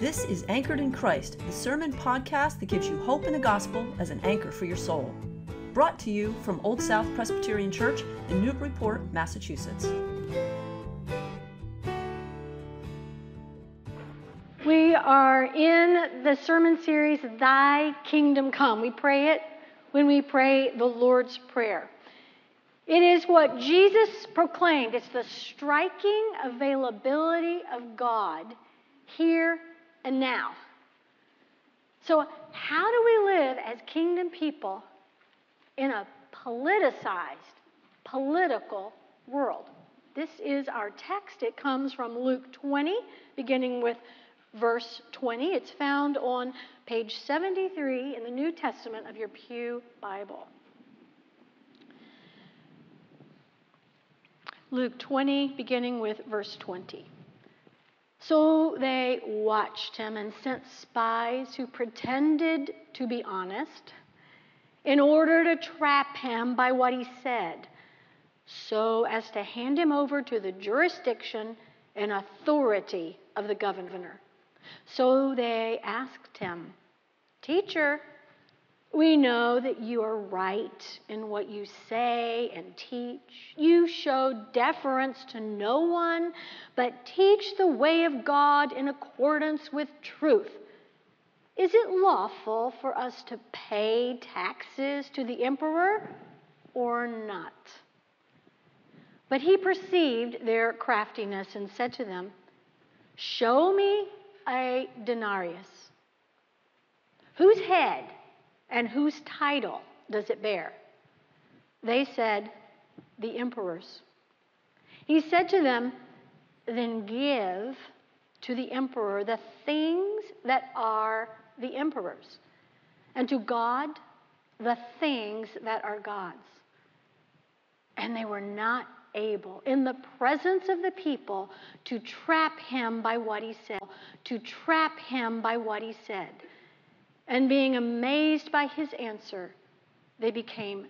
This is Anchored in Christ, the sermon podcast that gives you hope in the gospel as an anchor for your soul. Brought to you from Old South Presbyterian Church in Newburyport, Massachusetts. We are in the sermon series, Thy Kingdom Come. We pray it when we pray the Lord's Prayer. It is what Jesus proclaimed. It's the striking availability of God here and now. So, how do we live as kingdom people in a politicized, political world? This is our text. It comes from Luke 20, beginning with verse 20. It's found on page 73 in the New Testament of your Pew Bible. Luke 20, beginning with verse 20. So they watched him and sent spies who pretended to be honest in order to trap him by what he said, so as to hand him over to the jurisdiction and authority of the governor. So they asked him, Teacher, we know that you are right in what you say and teach. You show deference to no one, but teach the way of God in accordance with truth. Is it lawful for us to pay taxes to the emperor or not? But he perceived their craftiness and said to them, Show me a denarius. Whose head and whose title does it bear? They said, The emperor's. He said to them, Then give to the emperor the things that are the emperor's, and to God the things that are God's. And they were not able, in the presence of the people, to trap him by what he said, to trap him by what he said. And being amazed by his answer, they became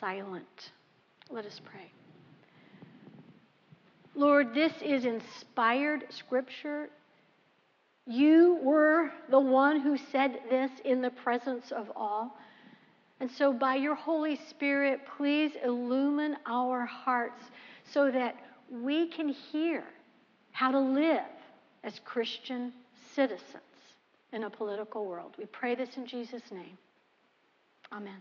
silent. Let us pray. Lord, this is inspired scripture. You were the one who said this in the presence of all. And so, by your Holy Spirit, please illumine our hearts so that we can hear how to live as Christian citizens in a political world. We pray this in Jesus' name. Amen.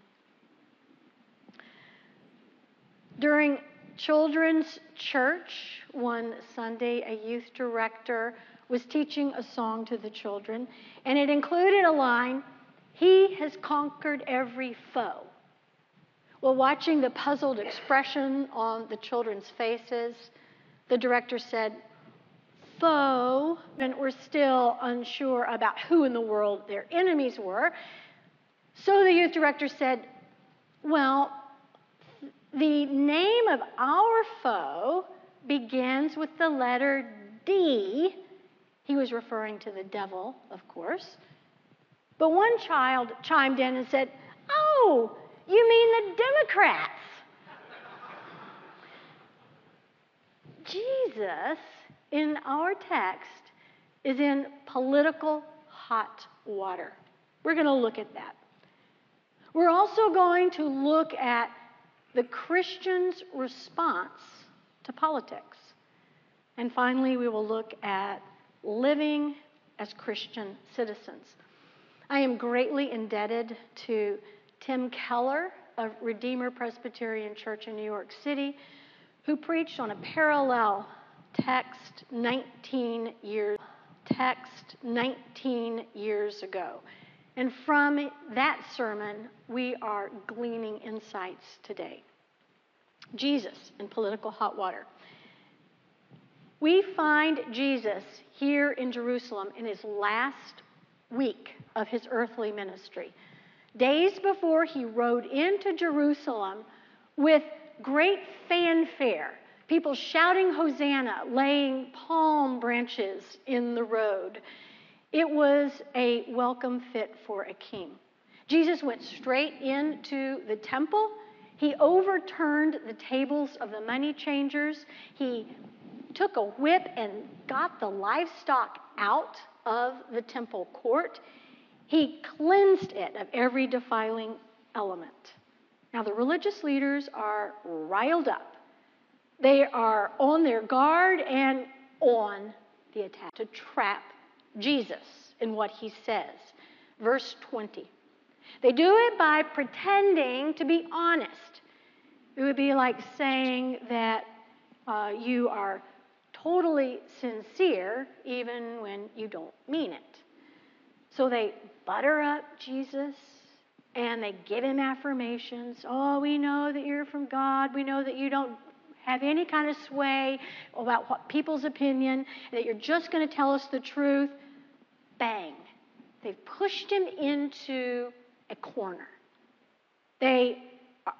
During children's church one Sunday, a youth director was teaching a song to the children, and it included a line He has conquered every foe. Well, watching the puzzled expression on the children's faces, the director said, foe, and were still unsure about who in the world their enemies were. So the youth director said, Well, the name of our foe begins with the letter D. He was referring to the devil, of course. But one child chimed in and said, Oh, you mean the Democrats? Jesus in our text is in political hot water. We're going to look at that. We're also going to look at the Christian's response to politics. And finally, we will look at living as Christian citizens. I am greatly indebted to Tim Keller of Redeemer Presbyterian Church in New York City, who preached on a parallel text 19 years text 19 years ago. And from that sermon, we are gleaning insights today. Jesus in political hot water. We find Jesus here in Jerusalem in his last week of his earthly ministry. Days before he rode into Jerusalem with great fanfare people shouting Hosanna, laying palm branches in the road. It was a welcome fit for a king. Jesus went straight into the temple. He overturned the tables of the money changers. He took a whip and got the livestock out of the temple court. He cleansed it of every defiling element. Now, the religious leaders are riled up. They are on their guard and on the attack to trap Jesus in what he says. Verse 20. They do it by pretending to be honest. It would be like saying that uh, you are totally sincere even when you don't mean it. So they butter up Jesus and they give him affirmations. Oh, we know that you're from God. We know that you don't have any kind of sway about what people's opinion, that you're just going to tell us the truth. Bang. They've pushed him into a corner. They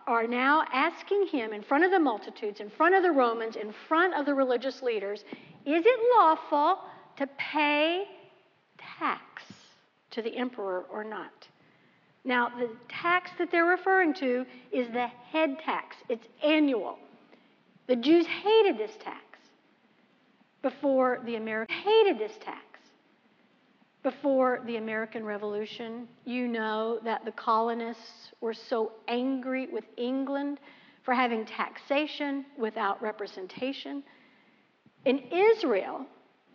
are now asking him in front of the multitudes, in front of the Romans, in front of the religious leaders, is it lawful to pay tax to the emperor or not? Now, the tax that they're referring to is the head tax, it's annual. The Jews hated this tax before the Americans hated this tax. Before the American Revolution, you know that the colonists were so angry with England for having taxation without representation. In Israel,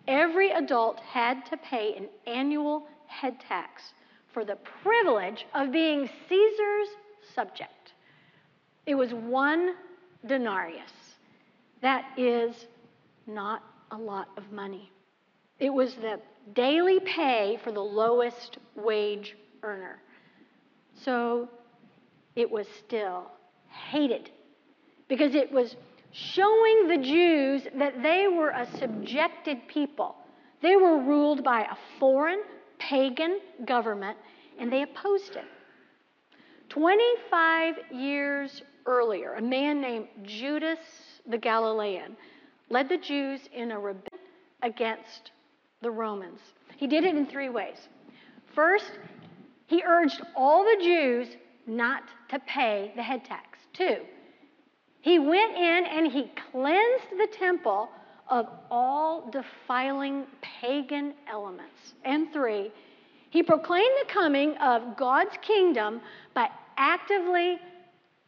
every adult had to pay an annual head tax for the privilege of being Caesar's subject. It was one denarius. That is not a lot of money. It was the daily pay for the lowest wage earner. So it was still hated because it was showing the Jews that they were a subjected people. They were ruled by a foreign, pagan government, and they opposed it. 25 years earlier, a man named Judas the Galilean led the Jews in a rebellion against the Romans. He did it in three ways. First, he urged all the Jews not to pay the head tax. Two, he went in and he cleansed the temple of all defiling pagan elements. And three, he proclaimed the coming of God's kingdom by actively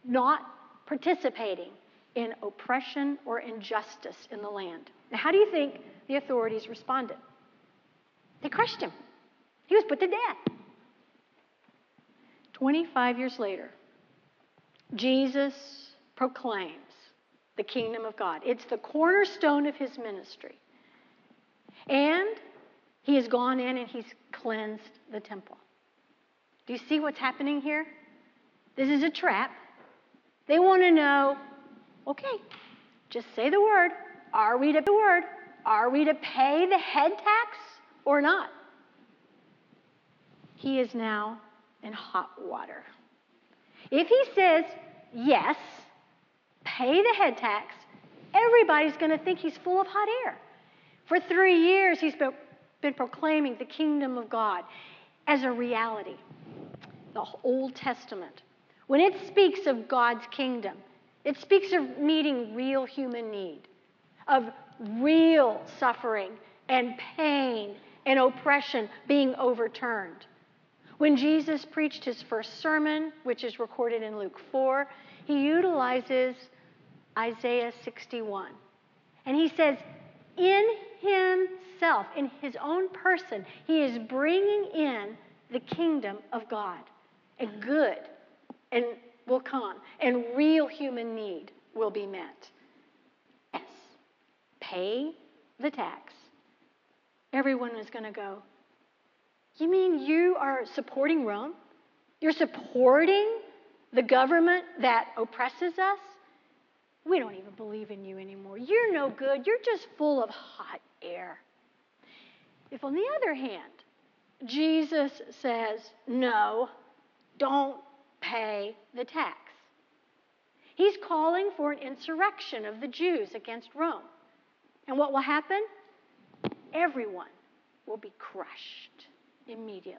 not participating in oppression or injustice in the land. Now, how do you think the authorities responded? They crushed him. He was put to death. 25 years later, Jesus proclaims the kingdom of God. It's the cornerstone of his ministry. And he has gone in and he's cleansed the temple. Do you see what's happening here? This is a trap. They want to know Okay, just say the word. Are we to the word? Are we to pay the head tax or not? He is now in hot water. If he says yes, pay the head tax, everybody's going to think he's full of hot air. For three years, he's been, been proclaiming the kingdom of God as a reality. The Old Testament, when it speaks of God's kingdom, it speaks of meeting real human need, of real suffering and pain and oppression being overturned. When Jesus preached his first sermon, which is recorded in Luke 4, he utilizes Isaiah 61. And he says, in himself, in his own person, he is bringing in the kingdom of God, and good and will come and real human need will be met. Yes, pay the tax. Everyone is going to go, You mean you are supporting Rome? You're supporting the government that oppresses us? We don't even believe in you anymore. You're no good. You're just full of hot air. If, on the other hand, Jesus says, No, don't pay the tax. He's calling for an insurrection of the Jews against Rome. And what will happen? Everyone will be crushed immediately.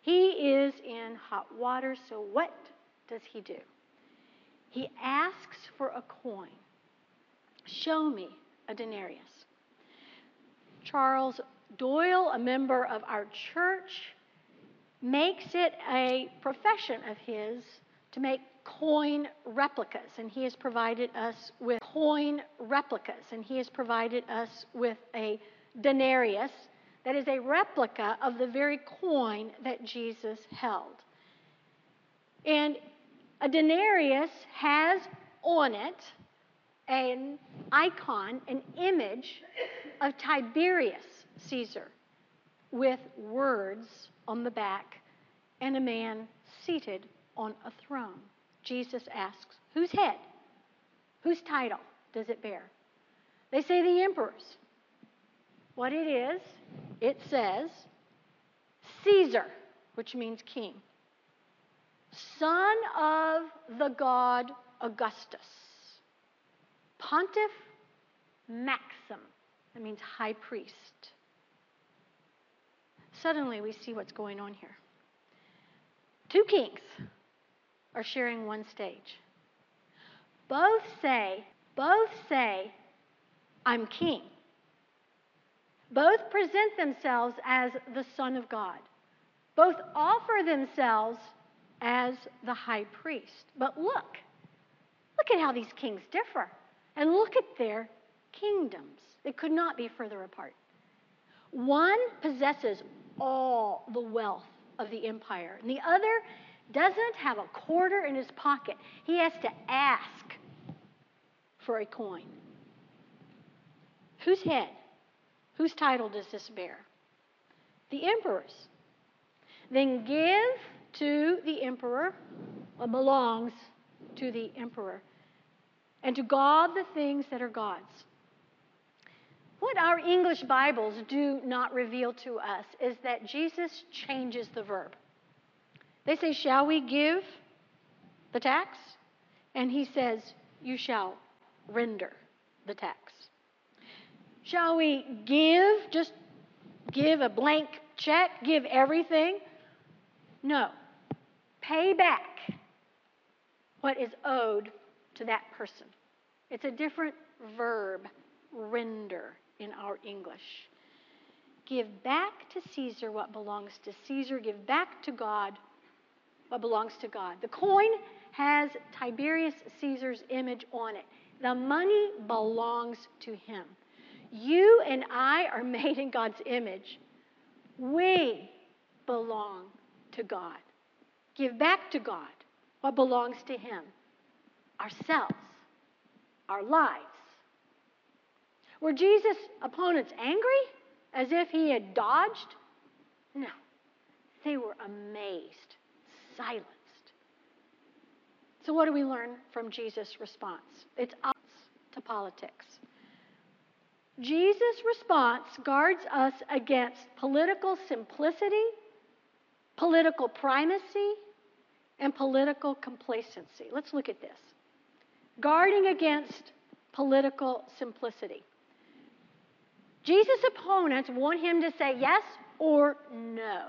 He is in hot water, so what does he do? He asks for a coin Show me a denarius. Charles Doyle, a member of our church, makes it a profession of his to make coin replicas, and he has provided us with coin replicas, and he has provided us with a denarius that is a replica of the very coin that Jesus held. And a denarius has on it an icon, an image of Tiberius Caesar with words on the back and a man seated on a throne. Jesus asks, Whose head? Whose title does it bear? They say the emperor's. What it is, it says Caesar, which means king, son of the god Augustus, Pontiff Maxim, that means high priest. Suddenly we see what's going on here. Two kings are sharing one stage. Both say, both say, I'm king. Both present themselves as the Son of God. Both offer themselves as the high priest. But look, look at how these kings differ. And look at their kingdoms. They could not be further apart. One possesses all the wealth of the empire, and the other doesn't have a quarter in his pocket. He has to ask for a coin. Whose head, whose title does this bear? The emperor's. Then give to the emperor what belongs to the emperor, and to God the things that are God's. What our English Bibles do not reveal to us is that Jesus changes the verb. They say, Shall we give the tax? And he says, You shall render the tax. Shall we give, just give a blank check, give everything? No. Pay back what is owed to that person. It's a different verb, render, in our English. Give back to Caesar what belongs to Caesar, give back to God what belongs to God. The coin has Tiberius Caesar's image on it. The money belongs to him. You and I are made in God's image. We belong to God. Give back to God what belongs to him ourselves, our lives. Were Jesus' opponents angry as if he had dodged? No. They were amazed silenced. So, what do we learn from Jesus' response? It's us to politics. Jesus' response guards us against political simplicity, political primacy, and political complacency. Let's look at this. Guarding against political simplicity. Jesus' opponents want him to say yes or no.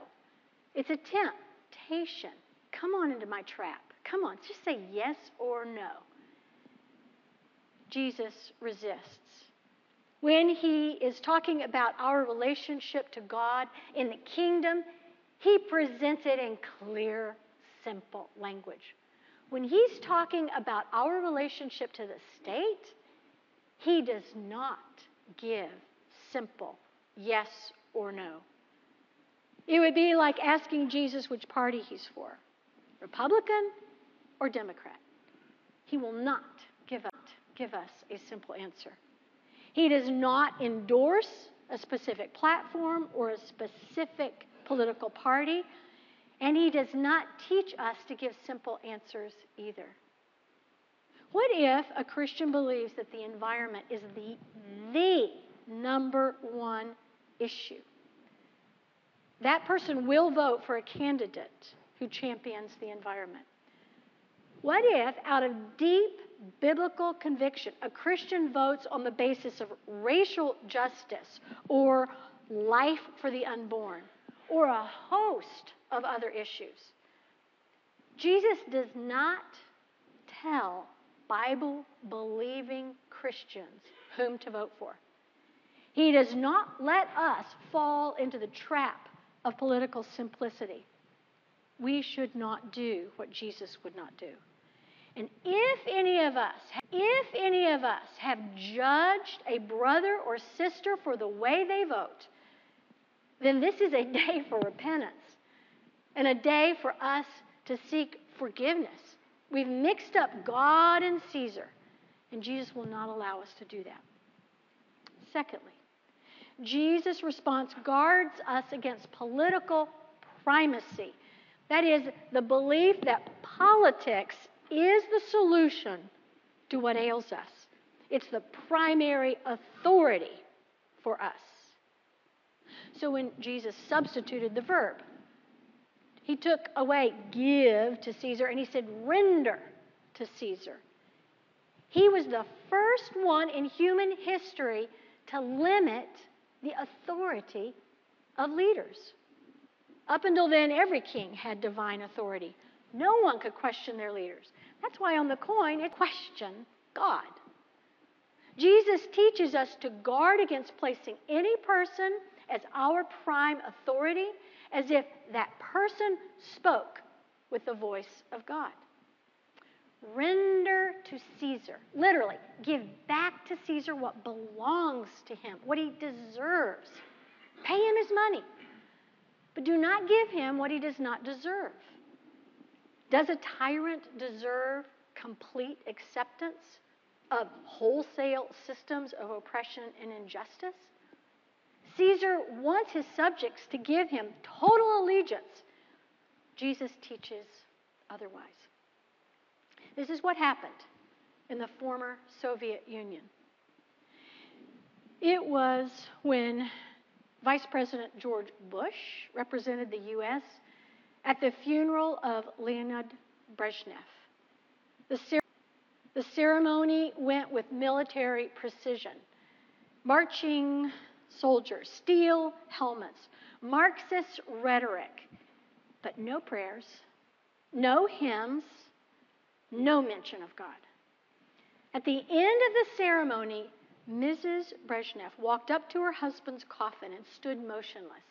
It's a temptation. Come on into my trap. Come on, just say yes or no. Jesus resists. When he is talking about our relationship to God in the kingdom, he presents it in clear, simple language. When he's talking about our relationship to the state, he does not give simple yes or no. It would be like asking Jesus which party he's for. Republican or Democrat. He will not give, up, give us a simple answer. He does not endorse a specific platform or a specific political party, and he does not teach us to give simple answers either. What if a Christian believes that the environment is the, the number one issue? That person will vote for a candidate who champions the environment. What if, out of deep biblical conviction, a Christian votes on the basis of racial justice or life for the unborn or a host of other issues? Jesus does not tell Bible believing Christians whom to vote for. He does not let us fall into the trap of political simplicity. We should not do what Jesus would not do. And if any of us, if any of us have judged a brother or sister for the way they vote, then this is a day for repentance and a day for us to seek forgiveness. We've mixed up God and Caesar, and Jesus will not allow us to do that. Secondly, Jesus' response guards us against political primacy. That is, the belief that politics is the solution to what ails us. It's the primary authority for us. So when Jesus substituted the verb, he took away give to Caesar and he said render to Caesar. He was the first one in human history to limit the authority of leaders. Up until then, every king had divine authority. No one could question their leaders. That's why on the coin it question God. Jesus teaches us to guard against placing any person as our prime authority as if that person spoke with the voice of God. Render to Caesar. Literally, give back to Caesar what belongs to him, what he deserves. Pay him his money, but do not give him what he does not deserve. Does a tyrant deserve complete acceptance of wholesale systems of oppression and injustice? Caesar wants his subjects to give him total allegiance. Jesus teaches otherwise. This is what happened in the former Soviet Union. It was when Vice President George Bush represented the U.S. at the funeral of Leonid Brezhnev. The, cer- the ceremony went with military precision, marching soldiers, steel helmets, Marxist rhetoric, but no prayers, no hymns, no mention of God. At the end of the ceremony, Mrs. Brezhnev walked up to her husband's coffin and stood motionless.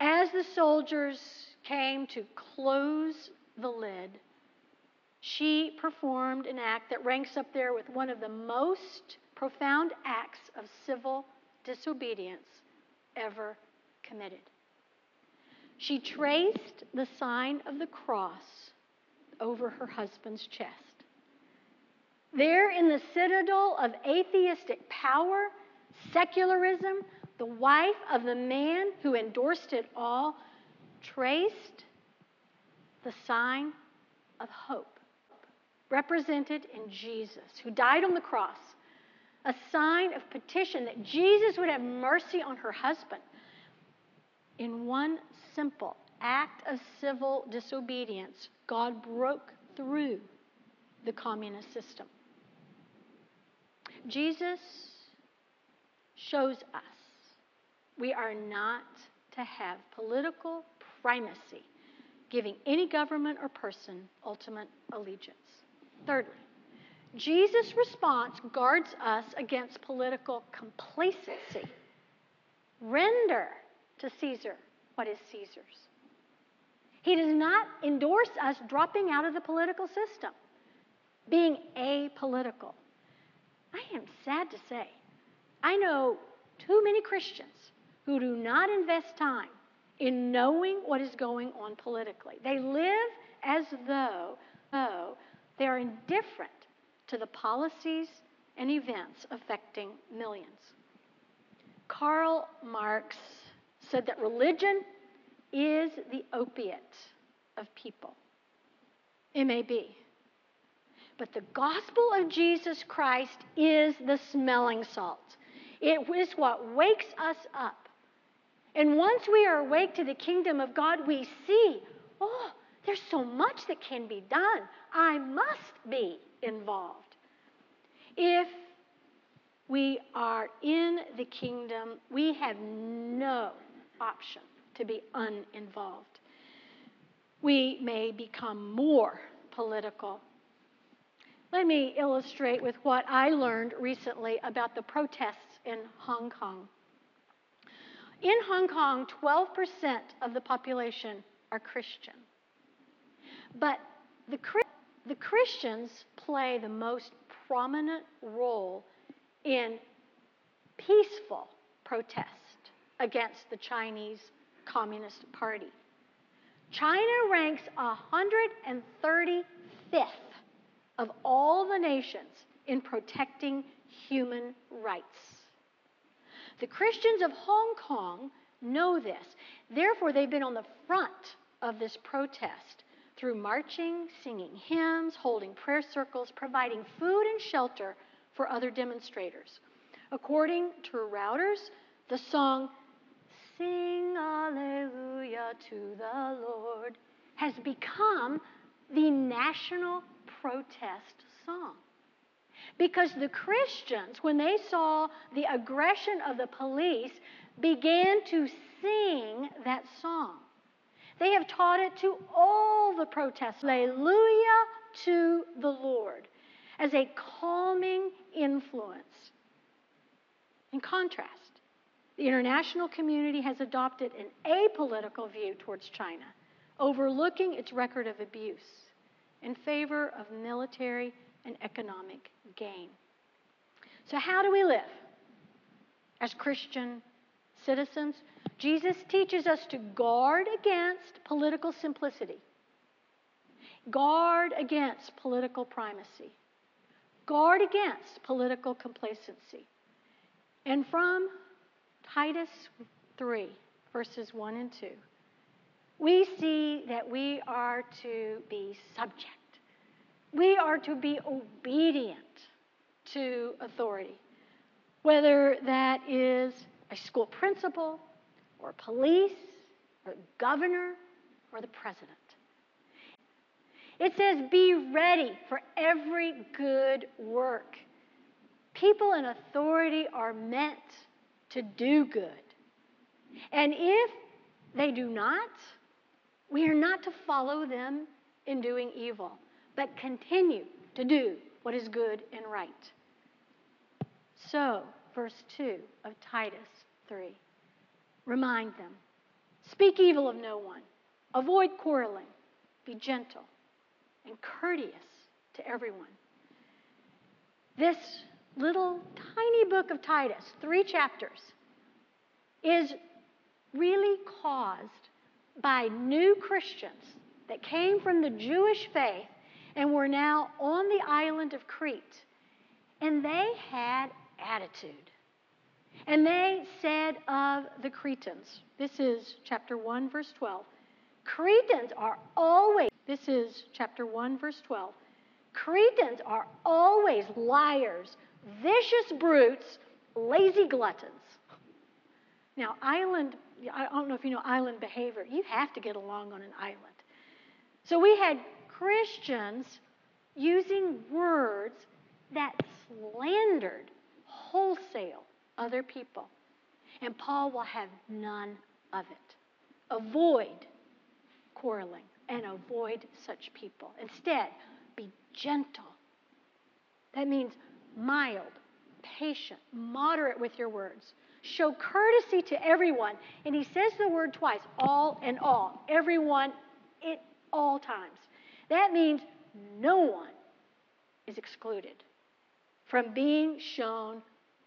As the soldiers came to close the lid, she performed an act that ranks up there with one of the most profound acts of civil disobedience ever committed. She traced the sign of the cross over her husband's chest. There, in the citadel of atheistic power, secularism, the wife of the man who endorsed it all traced the sign of hope, represented in Jesus, who died on the cross a sign of petition that Jesus would have mercy on her husband. In one simple act of civil disobedience, God broke through the communist system. Jesus shows us we are not to have political primacy, giving any government or person ultimate allegiance. Thirdly, Jesus' response guards us against political complacency. Render to Caesar what is Caesar's. He does not endorse us dropping out of the political system, being apolitical. I am sad to say, I know too many Christians who do not invest time in knowing what is going on politically. They live as though, though they are indifferent to the policies and events affecting millions. Karl Marx said that religion is the opiate of people. It may be. But the gospel of Jesus Christ is the smelling salt. It is what wakes us up. And once we are awake to the kingdom of God, we see, oh, there's so much that can be done. I must be involved. If we are in the kingdom, we have no option to be uninvolved. We may become more political. Let me illustrate with what I learned recently about the protests in Hong Kong. In Hong Kong, 12% of the population are Christian. But the, the Christians play the most prominent role in peaceful protest against the Chinese Communist Party. China ranks 135th of all the nations in protecting human rights. The Christians of Hong Kong know this. Therefore, they've been on the front of this protest through marching, singing hymns, holding prayer circles, providing food and shelter for other demonstrators. According to Reuters, the song Sing Alleluia to the Lord has become the national protest song. Because the Christians, when they saw the aggression of the police, began to sing that song. They have taught it to all the protests. Alleluia to the Lord as a calming influence. In contrast, the international community has adopted an apolitical view towards China, overlooking its record of abuse in favor of military and economic gain. So, how do we live as Christian citizens? Jesus teaches us to guard against political simplicity, guard against political primacy, guard against political complacency. And from Titus 3, verses 1 and 2, we see that we are to be subject. We are to be obedient to authority, whether that is a school principal, or police, or governor, or the president. It says, be ready for every good work. People in authority are meant to do good. And if they do not, we are not to follow them in doing evil, but continue to do what is good and right. So, verse 2 of Titus 3 remind them speak evil of no one, avoid quarreling, be gentle and courteous to everyone. This little tiny book of Titus, three chapters, is really caused by new Christians that came from the Jewish faith and were now on the island of Crete. And they had attitude. And they said of the Cretans, this is chapter 1, verse 12, Cretans are always, this is chapter 1, verse 12, Cretans are always liars, vicious brutes, lazy gluttons. Now, island, I don't know if you know island behavior. You have to get along on an island. So we had Christians using words that slandered wholesale other people. And Paul will have none of it. Avoid quarreling and avoid such people. Instead, be gentle. That means mild, patient, moderate with your words. Show courtesy to everyone. And he says the word twice all and all. Everyone at all times. That means no one is excluded from being shown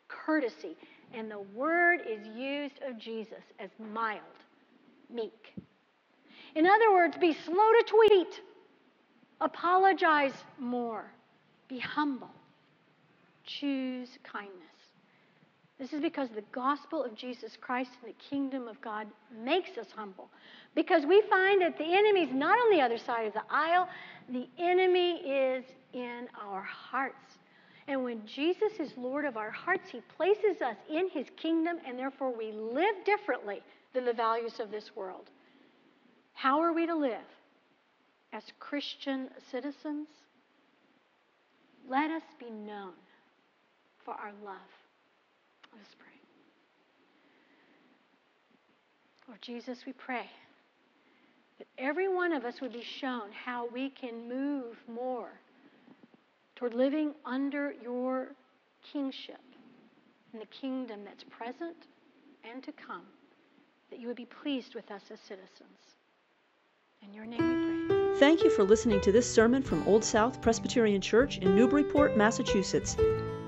courtesy. And the word is used of Jesus as mild, meek. In other words, be slow to tweet, apologize more, be humble, choose kindness. This is because the gospel of Jesus Christ and the kingdom of God makes us humble. Because we find that the enemy is not on the other side of the aisle, the enemy is in our hearts. And when Jesus is Lord of our hearts, He places us in His kingdom, and therefore we live differently than the values of this world. How are we to live? As Christian citizens, let us be known for our love. Let us pray. Lord Jesus, we pray that every one of us would be shown how we can move more toward living under your kingship in the kingdom that's present and to come, that you would be pleased with us as citizens. In your name we pray. Thank you for listening to this sermon from Old South Presbyterian Church in Newburyport, Massachusetts.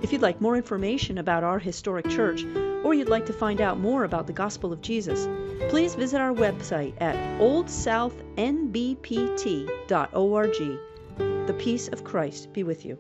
If you'd like more information about our historic church, or you'd like to find out more about the gospel of Jesus, please visit our website at oldsouthnbpt.org. The peace of Christ be with you.